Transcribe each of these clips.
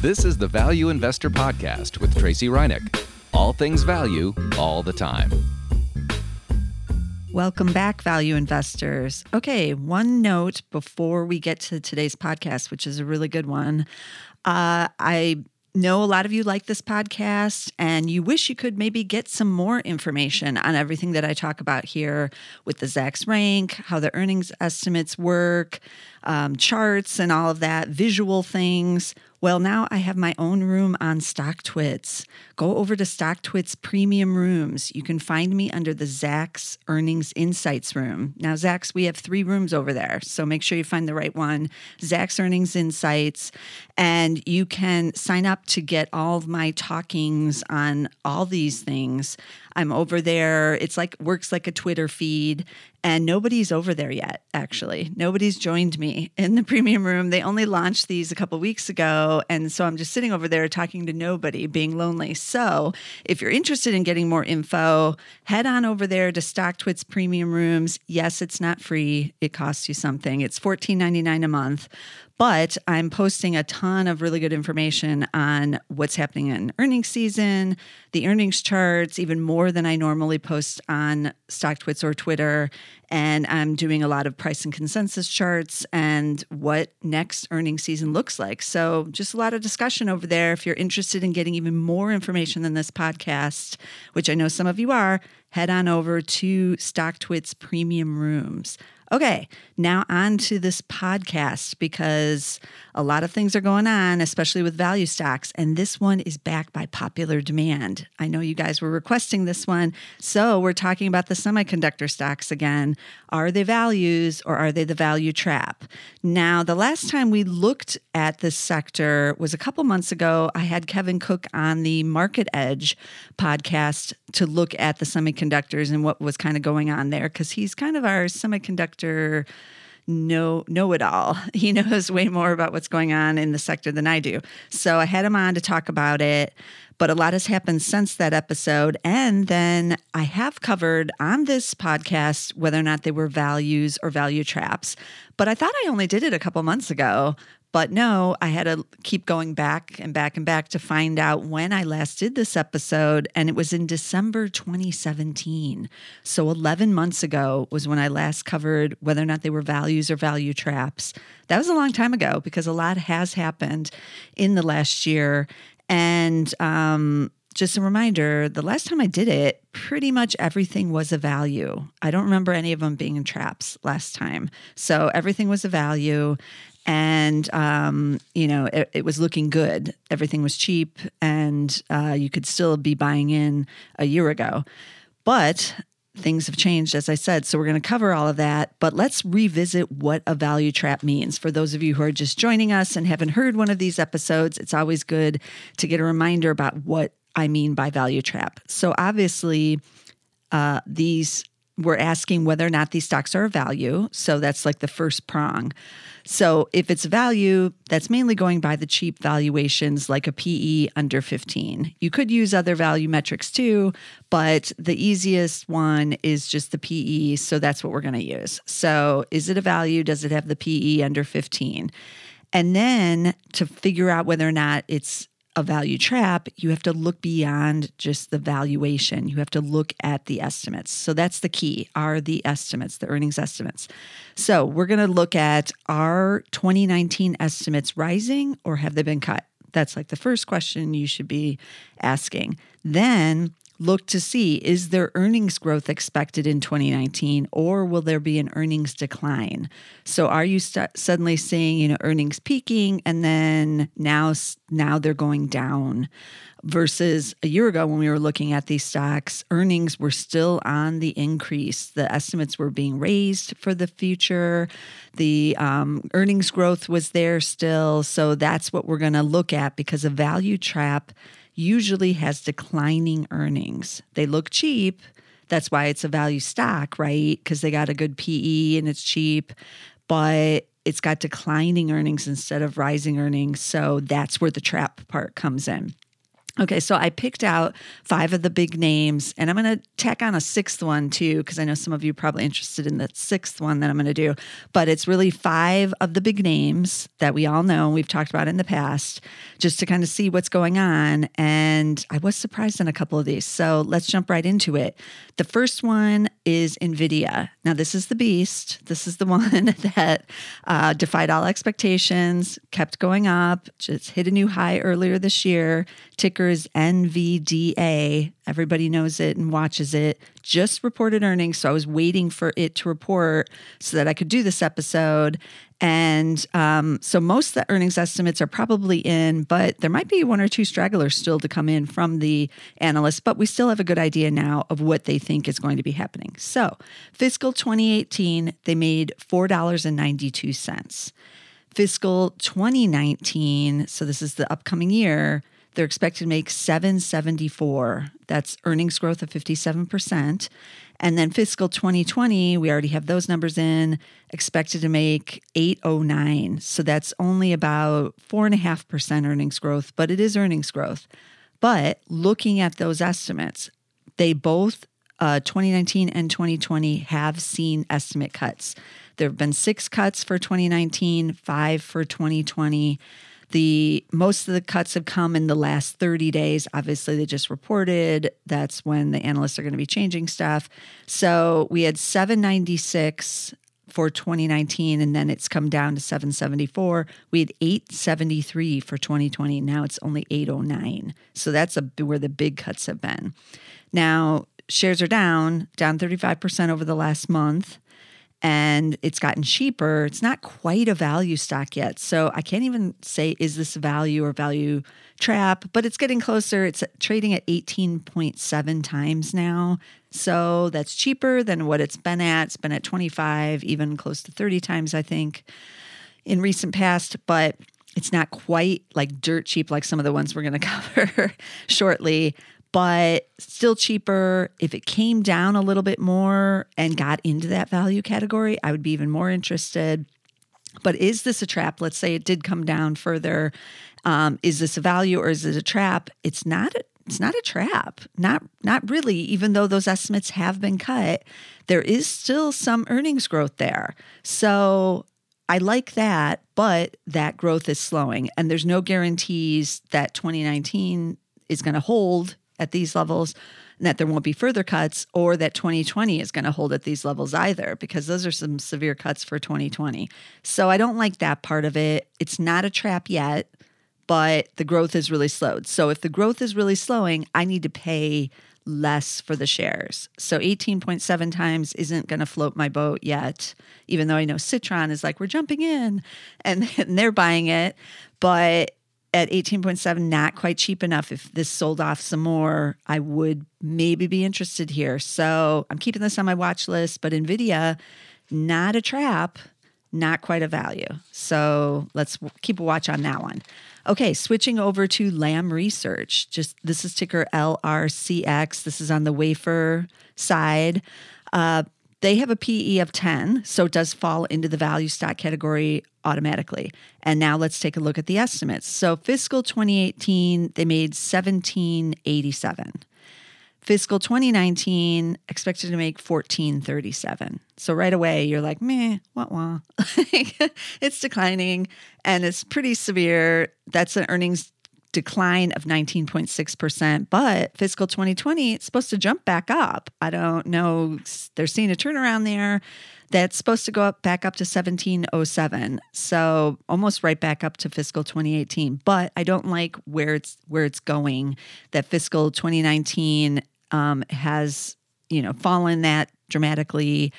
This is the Value Investor Podcast with Tracey Ryniec. All things value, all the time. Welcome back, value investors. Okay, one note before we get to today's podcast, which is a really good one. Uh, I know a lot of you like this podcast and you wish you could maybe get some more information on everything that I talk about here with the Zacks rank, how the earnings estimates work, um, charts, and all of that, visual things. Well, now I have my own room on StockTwits. Go over to StockTwits Premium Rooms. You can find me under the Zacks Earnings Insights room. Now, Zacks, we have three rooms over there, so make sure you find the right one. Zacks Earnings Insights, and you can sign up to get all of my talkings on all these things. I'm over there. It's like works like a Twitter feed, and nobody's over there yet. Actually, nobody's joined me in the premium room. They only launched these a couple weeks ago, and so I'm just sitting over there talking to nobody, being lonely. So, if you're interested in getting more info, head on over there to StockTwits Premium Rooms. Yes, it's not free; it costs you something. It's $14.99 a month, but I'm posting a ton of really good information on what's happening in earnings season, the earnings charts, even more than I normally post on StockTwits or Twitter. And I'm doing a lot of price and consensus charts and what next earnings season looks like. So, just a lot of discussion over there. If you're interested in getting even more information than this podcast, which I know some of you are, head on over to StockTwits Premium Rooms. Okay, now on to this podcast because a lot of things are going on, especially with value stocks. And this one is backed by popular demand. I know you guys were requesting this one. So we're talking about the semiconductor stocks again. Are they values or are they the value trap? Now, the last time we looked at this sector was a couple months ago. I had Kevin Cook on the Market Edge podcast to look at the semiconductors and what was kind of going on there because he's kind of our semiconductor know know it all. He knows way more about what's going on in the sector than I do. So I had him on to talk about it. But a lot has happened since that episode. And then I have covered on this podcast whether or not they were values or value traps. But I thought I only did it a couple months ago. But no, I had to keep going back and back and back to find out when I last did this episode. And it was in December 2017. So 11 months ago was when I last covered whether or not they were values or value traps. That was a long time ago because a lot has happened in the last year. And um, just a reminder the last time I did it, pretty much everything was a value. I don't remember any of them being in traps last time. So everything was a value and um, you know it, it, was looking good. Everything was cheap, and uh, you could still be buying in a year ago. But things have changed, as I said. So we're going to cover all of that. But let's revisit what a value trap means. For those of you who are just joining us and haven't heard one of these episodes, it's always good to get a reminder about what I mean by value trap. So obviously, uh, these we're asking whether or not these stocks are a value. So that's like the first prong. So if it's value, that's mainly going by the cheap valuations like a PE under 15. You could use other value metrics too, but the easiest one is just the PE. So that's what we're going to use. So is it a value? Does it have the PE under 15? And then to figure out whether or not it's a value trap, you have to look beyond just the valuation. You have to look at the estimates. So that's the key are the estimates, the earnings estimates. So we're going to look at are 2019 estimates rising or have they been cut? That's like the first question you should be asking. Then look to see is there earnings growth expected in 2019 or will there be an earnings decline? So are you st- suddenly seeing you know earnings peaking and then now now they're going down? Versus a year ago when we were looking at these stocks earnings were still on the increase. The estimates were being raised for the future. The um, earnings growth was there still. So that's what we're going to look at because a value trap usually has declining earnings. They look cheap. That's why it's a value stock, right? Because they got a good PE and it's cheap, but it's got declining earnings instead of rising earnings. So that's where the trap part comes in. Okay, so I picked out five of the big names, and I'm going to tack on a sixth one too, because I know some of you probably interested in the sixth one that I'm going to do. But it's really five of the big names that we all know, and we've talked about in the past, just to kind of see what's going on. And I was surprised in a couple of these. So let's jump right into it. The first one is NVIDIA. Now, this is the beast. This is the one that uh, defied all expectations, kept going up, just hit a new high earlier this year. Ticker is NVDA. Everybody knows it and watches it. Just reported earnings. So I was waiting for it to report so that I could do this episode. And um, so most of the earnings estimates are probably in, but there might be one or two stragglers still to come in from the analysts, but we still have a good idea now of what they think is going to be happening. So fiscal 2018, they made $4.92. Fiscal 2019, so this is the upcoming year, they're expected to make 774. That's earnings growth of 57%. And then fiscal 2020, we already have those numbers in, expected to make 809. So that's only about 4.5% earnings growth, but it is earnings growth. But looking at those estimates, they both, uh, 2019 and 2020, have seen estimate cuts. There have been six cuts for 2019, five for 2020. The most of the cuts have come in the last 30 days. Obviously, they just reported. That's when the analysts are going to be changing stuff. So we had 796 for 2019 and then it's come down to 774 we had 873 for 2020 now it's only 809 so that's a, where the big cuts have been now shares are down down 35% over the last month and it's gotten cheaper. It's not quite a value stock yet. So I can't even say, is this a value or value trap, but it's getting closer. It's trading at 18.7 times now. So that's cheaper than what it's been at. It's been at 25, even close to 30 times, I think, in recent past. But it's not quite like dirt cheap like some of the ones we're going to cover shortly but still cheaper. If it came down a little bit more and got into that value category, I would be even more interested. But is this a trap? Let's say it did come down further. Um, is this a value or is it a trap? It's not. A, it's not a trap. Not not really. Even though those estimates have been cut, there is still some earnings growth there. So I like that, but that growth is slowing, and there's no guarantees that 2019 is going to hold at these levels and that there won't be further cuts or that 2020 is going to hold at these levels either because those are some severe cuts for 2020. So I don't like that part of it. It's not a trap yet, but the growth is really slowed. So if the growth is really slowing, I need to pay less for the shares. So 18.7 times isn't going to float my boat yet, even though I know Citron is like, we're jumping in and, and they're buying it. But at 18.7 not quite cheap enough. If this sold off some more i would maybe be interested here. So i'm keeping this on my watch list but nvidia not a trap not quite a value. So let's keep a watch on that one. Okay switching over to lam research. Just this is ticker lrcx this is on the wafer side. Uh, they have a PE of 10, so it does fall into the value stock category automatically. And now let's take a look at the estimates. So fiscal 2018, they made 1787. Fiscal 2019 expected to make 1437. So right away you're like, meh, what wah. it's declining and it's pretty severe. That's an earnings decline of 19.6%, but fiscal 2020, it's supposed to jump back up. I don't know. They're seeing a turnaround there. That's supposed to go up back up to 1707. So almost right back up to fiscal 2018. But I don't like where it's where it's going. That fiscal 2019 um, has, you know, fallen that dramatically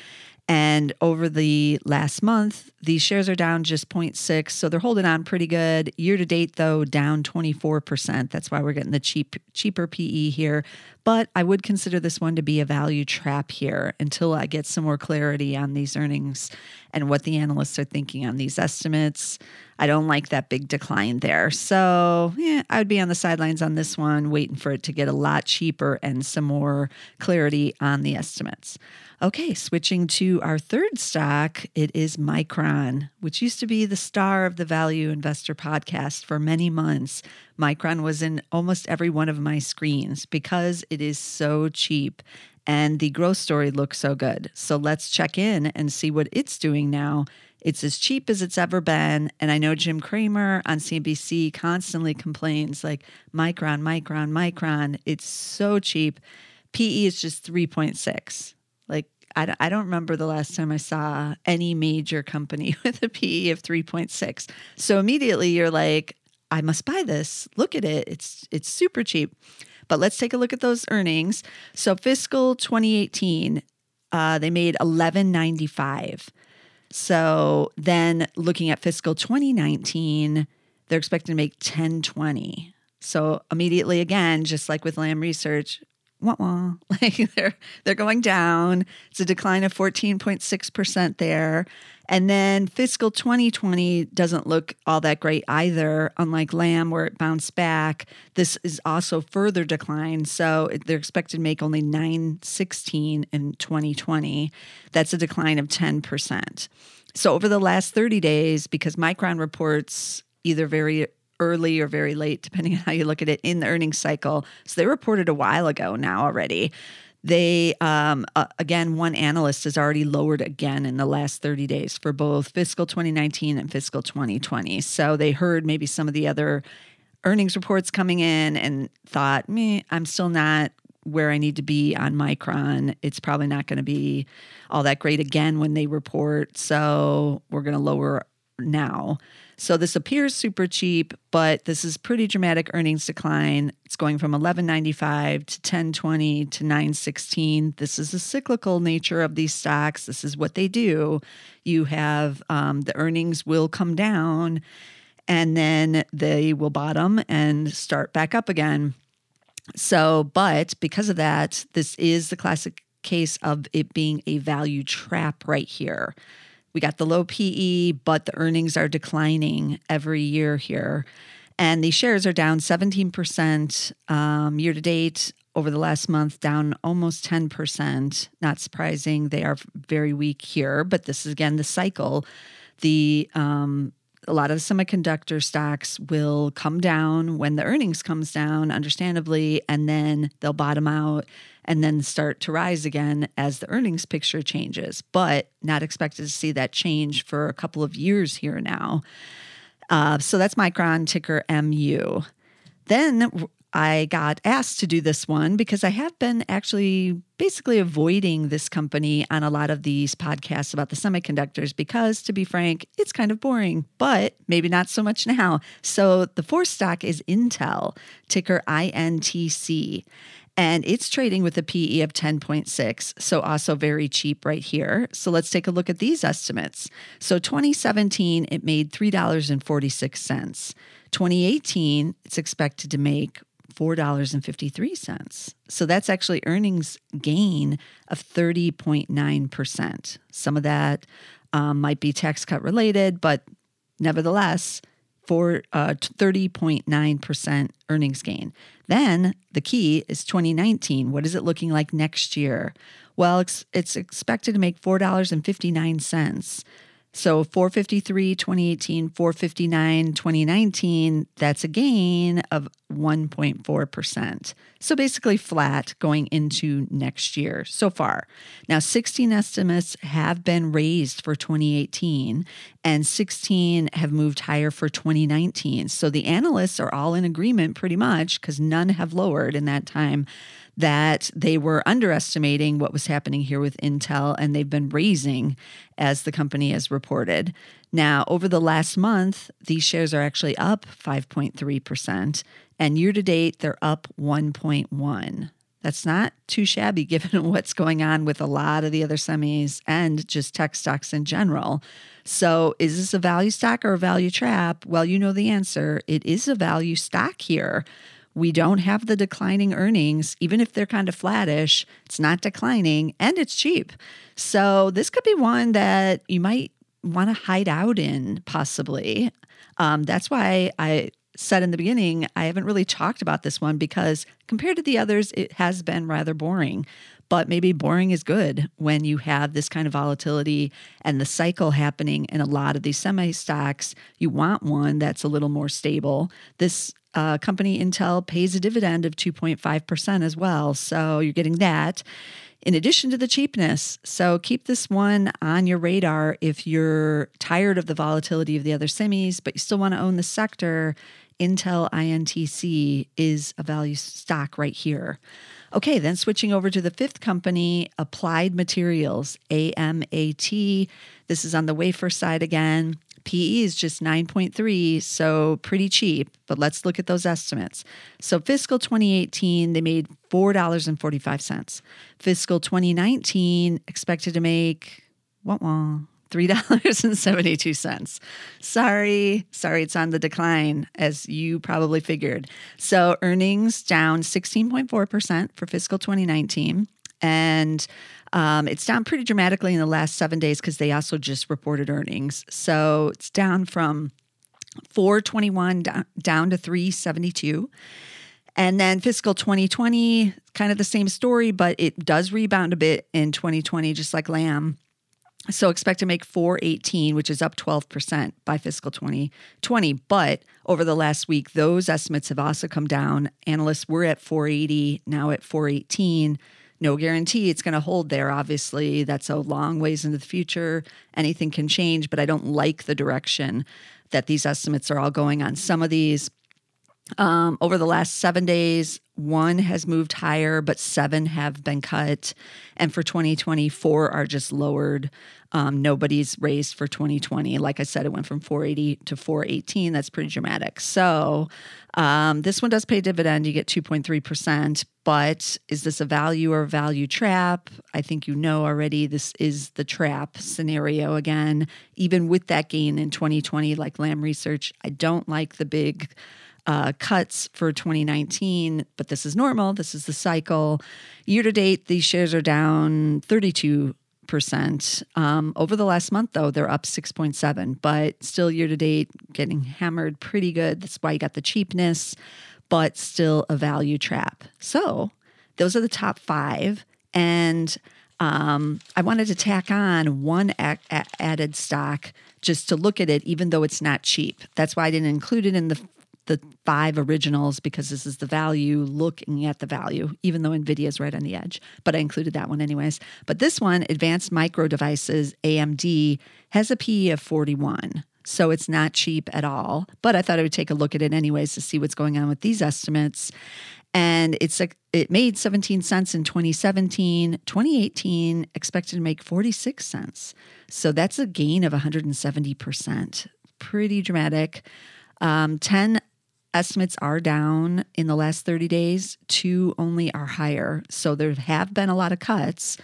and over the last month, these shares are down just 0.6. So they're holding on pretty good. Year to date, though, down 24%. That's why we're getting the cheap, cheaper PE here. But I would consider this one to be a value trap here until I get some more clarity on these earnings and what the analysts are thinking on these estimates. I don't like that big decline there. So, yeah, I would be on the sidelines on this one, waiting for it to get a lot cheaper and some more clarity on the estimates. Okay, switching to our third stock, it is Micron, which used to be the star of the Value Investor podcast for many months. Micron was in almost every one of my screens because it is so cheap and the growth story looks so good. So let's check in and see what it's doing now. It's as cheap as it's ever been. And I know Jim Cramer on CNBC constantly complains like, Micron, Micron, Micron. It's so cheap. PE is just 3.6. Like, I, I don't remember the last time I saw any major company with a PE of 3.6. So immediately you're like, I must buy this. Look at it. It's it's super cheap. But let's take a look at those earnings. So fiscal 2018, uh, they made 1195. So then looking at fiscal 2019, they're expected to make 1020. So immediately again, just like with Lam Research, wah wah. Like they're they're going down. It's a decline of 14.6% there. And then fiscal 2020 doesn't look all that great either, unlike Lam where it bounced back. This is also further decline. So they're expected to make only 916 in 2020. That's a decline of 10%. So over the last 30 days, because Micron reports either very early or very late, depending on how you look at it in the earnings cycle. So they reported a while ago now already. They, um, uh, again, one analyst has already lowered again in the last 30 days for both fiscal 2019 and fiscal 2020. So they heard maybe some of the other earnings reports coming in and thought, me, I'm still not where I need to be on Micron. It's probably not going to be all that great again when they report. So we're going to lower now. So this appears super cheap, but this is pretty dramatic earnings decline. It's going from 11.95 to 10.20 to 9.16. This is the cyclical nature of these stocks. This is what they do. You have um, the earnings will come down, and then they will bottom and start back up again. So, but because of that, this is the classic case of it being a value trap right here. We got the low PE, but the earnings are declining every year here. And the shares are down 17% um, year to date. Over the last month, down almost 10%. Not surprising. They are very weak here, but this is again the cycle. The um, a lot of semiconductor stocks will come down when the earnings comes down understandably and then they'll bottom out and then start to rise again as the earnings picture changes. But not expected to see that change for a couple of years here now. Uh, so that's micron ticker mu then I got asked to do this one because I have been actually basically avoiding this company on a lot of these podcasts about the semiconductors because, to be frank, it's kind of boring, but maybe not so much now. So the fourth stock is Intel, ticker INTC. And it's trading with a PE of 10.6, so also very cheap right here. So let's take a look at these estimates. So 2017, it made $3.46. 2018, it's expected to make $4.53. So that's actually earnings gain of 30.9%. Some of that um, might be tax cut related, but nevertheless, for uh, 30.9% earnings gain. Then the key is 2019. What is it looking like next year? Well, it's, it's expected to make $4.59. So 453 2018, 459 2019, that's a gain of 1.4%. So basically flat going into next year so far. Now 16 estimates have been raised for 2018 and 16 have moved higher for 2019. So the analysts are all in agreement pretty much because none have lowered in that time that they were underestimating what was happening here with Intel and they've been raising as the company has reported. Now, over the last month, these shares are actually up 5.3% and year to date they're up 1.1. That's not too shabby given what's going on with a lot of the other semis and just tech stocks in general. So, is this a value stock or a value trap? Well, you know the answer. It is a value stock here we don't have the declining earnings, even if they're kind of flattish, it's not declining and it's cheap. So this could be one that you might want to hide out in, possibly. Um, that's why I said in the beginning, I haven't really talked about this one because compared to the others, it has been rather boring. But maybe boring is good when you have this kind of volatility and the cycle happening in a lot of these semi stocks. You want one that's a little more stable. This uh, company, Intel, pays a dividend of 2.5% as well. So you're getting that in addition to the cheapness. So keep this one on your radar if you're tired of the volatility of the other semis, but you still want to own the sector. Intel INTC is a value stock right here. Okay, then switching over to the fifth company, Applied Materials, AMAT. This is on the wafer side again. PE is just 9.3, so pretty cheap, but let's look at those estimates. So fiscal 2018, they made $4.45. Fiscal 2019 expected to make what well, $3.72. Sorry, sorry, it's on the decline, as you probably figured. So earnings down 16.4% for fiscal 2019. And um, it's down pretty dramatically in the last seven days because they also just reported earnings. So it's down from 421 down, down to 372. And then fiscal 2020, kind of the same story, but it does rebound a bit in 2020, just like Lam. So expect to make 418, which is up 12% by fiscal 2020. But over the last week, those estimates have also come down. Analysts were at 480, now at 418. No guarantee it's going to hold there, obviously. That's a long ways into the future. Anything can change, but I don't like the direction that these estimates are all going on. Some of these um, over the last seven days, one has moved higher, but seven have been cut. And for 2024 are just lowered. Um, nobody's raised for 2020. Like I said, it went from 480 to 418. That's pretty dramatic. So um, this one does pay dividend. You get 2.3%. But is this a value or value trap? I think you know already this is the trap scenario again. Even with that gain in 2020, like Lam Research, I don't like the big uh, cuts for 2019, but this is normal. This is the cycle. Year to date, these shares are down 32 percent. Um, over the last month, though, they're up 6.7, but still year to date getting hammered pretty good. That's why you got the cheapness, but still a value trap. So those are the top five. And um, I wanted to tack on one a- a- added stock just to look at it, even though it's not cheap. That's why I didn't include it in the the five originals because this is the value looking at the value, even though NVIDIA is right on the edge. But I included that one anyways. But this one, Advanced Micro Devices, AMD, has a PE of 41. So it's not cheap at all. But I thought I would take a look at it anyways to see what's going on with these estimates. And it's a, it made 17 cents in 2017. 2018 expected to make 46 cents. So that's a gain of 170%. Pretty dramatic. Um, 10 estimates are down in the last 30 days, two only are higher. So there have been a lot of cuts,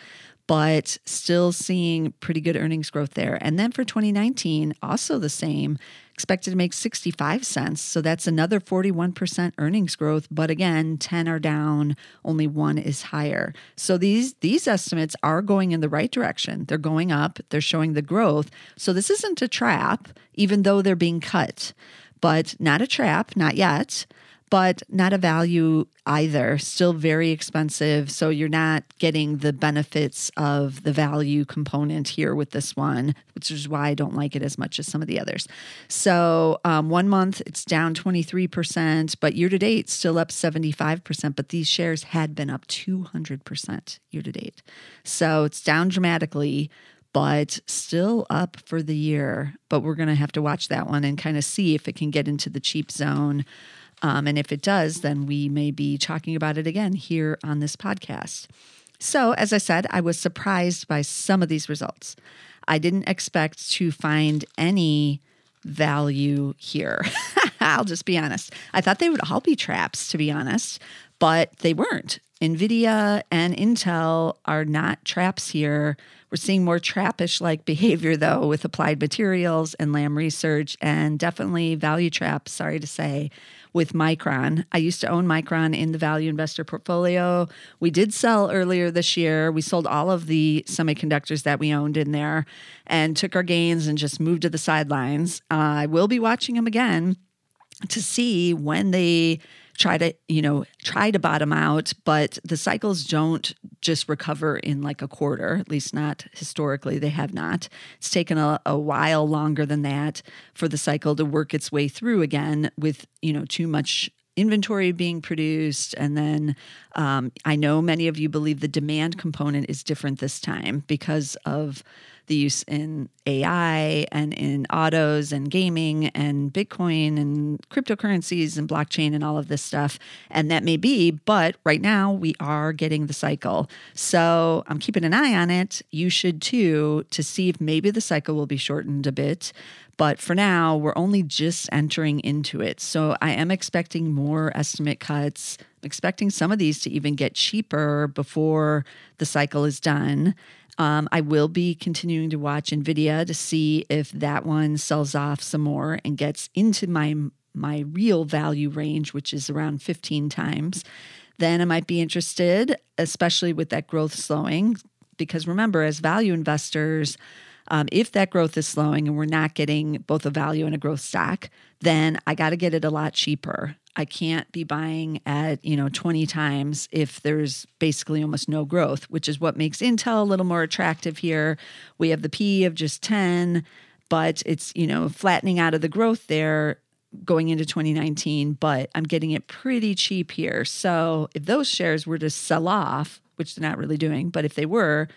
but still seeing pretty good earnings growth there. And then for 2019, also the same, expected to make 65 cents. So that's another 41% earnings growth, but again, 10 are down, only one is higher. So these these estimates are going in the right direction. They're going up, they're showing the growth. So this isn't a trap even though they're being cut but not a trap, not yet, but not a value either. Still very expensive. So you're not getting the benefits of the value component here with this one, which is why I don't like it as much as some of the others. So um, one month it's down 23%, but year to date still up 75%. But these shares had been up 200% year to date. So it's down dramatically but still up for the year. But we're going to have to watch that one and kind of see if it can get into the cheap zone. Um, and if it does, then we may be talking about it again here on this podcast. So, as I said, I was surprised by some of these results. I didn't expect to find any value here. I'll just be honest. I thought they would all be traps, to be honest. But they weren't. NVIDIA and Intel are not traps here. We're seeing more trappish like behavior, though, with applied materials and Lam Research, and definitely value traps, sorry to say, with Micron. I used to own Micron in the value investor portfolio. We did sell earlier this year. We sold all of the semiconductors that we owned in there and took our gains and just moved to the sidelines. Uh, I will be watching them again to see when they try to you know try to bottom out but the cycles don't just recover in like a quarter at least not historically they have not it's taken a, a while longer than that for the cycle to work its way through again with you know too much inventory being produced. And then um, I know many of you believe the demand component is different this time because of the use in AI and in autos and gaming and Bitcoin and cryptocurrencies and blockchain and all of this stuff. And that may be, but right now we are getting the cycle. So I'm keeping an eye on it. You should too, to see if maybe the cycle will be shortened a bit. But for now, we're only just entering into it. So I am expecting more estimate cuts. Expecting some of these to even get cheaper before the cycle is done. Um, I will be continuing to watch Nvidia to see if that one sells off some more and gets into my my real value range, which is around 15 times. Then I might be interested, especially with that growth slowing, because remember, as value investors, um, if that growth is slowing and we're not getting both a value and a growth stock, then I got to get it a lot cheaper. I can't be buying at, you know, 20 times if there's basically almost no growth, which is what makes Intel a little more attractive here. We have the P of just 10, but it's, you know, flattening out of the growth there going into 2019, but I'm getting it pretty cheap here. So if those shares were to sell off, which they're not really doing, but if they were,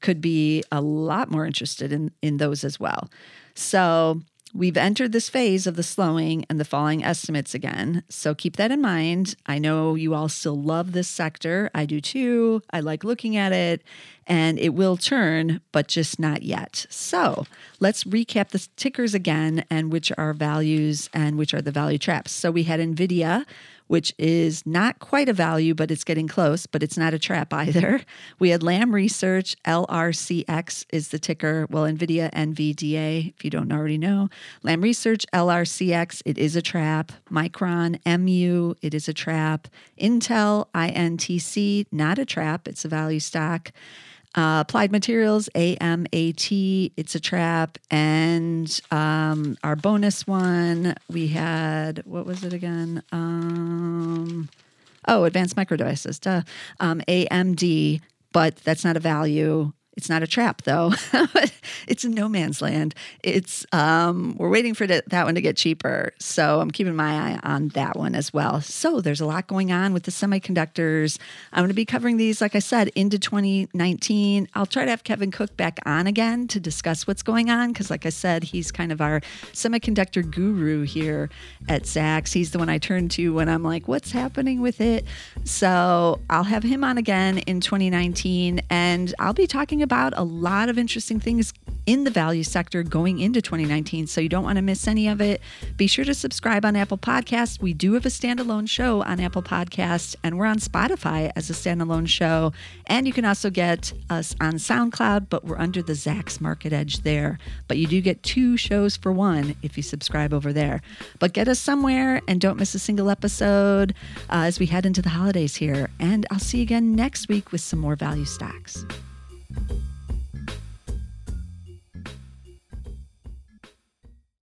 could be a lot more interested in in those as well. So We've entered this phase of the slowing and the falling estimates again. So keep that in mind. I know you all still love this sector. I do too. I like looking at it and it will turn, but just not yet. So let's recap the tickers again and which are values and which are the value traps. So we had NVIDIA which is not quite a value, but it's getting close, but it's not a trap either. We had Lam Research, LRCX is the ticker. Well, NVIDIA, NVDA, if you don't already know. Lam Research, LRCX, it is a trap. Micron, MU, it is a trap. Intel, INTC, not a trap, it's a value stock. Uh, applied Materials, AMAT, it's a trap. And um, our bonus one, we had, what was it again? Um, oh, Advanced Micro Devices, duh. Um, AMD, but that's not a value. It's not a trap though. it's no man's land. It's um, we're waiting for that one to get cheaper. So I'm keeping my eye on that one as well. So there's a lot going on with the semiconductors. I'm going to be covering these, like I said, into 2019. I'll try to have Kevin Cook back on again to discuss what's going on because, like I said, he's kind of our semiconductor guru here at Zacks. He's the one I turn to when I'm like, what's happening with it? So I'll have him on again in 2019, and I'll be talking about a lot of interesting things in the value sector going into 2019. So you don't want to miss any of it. Be sure to subscribe on Apple Podcasts. We do have a standalone show on Apple Podcasts, and we're on Spotify as a standalone show. And you can also get us on SoundCloud, but we're under the Zacks Market Edge there. But you do get two shows for one if you subscribe over there. But get us somewhere and don't miss a single episode uh, as we head into the holidays here. And I'll see you again next week with some more value stocks thank you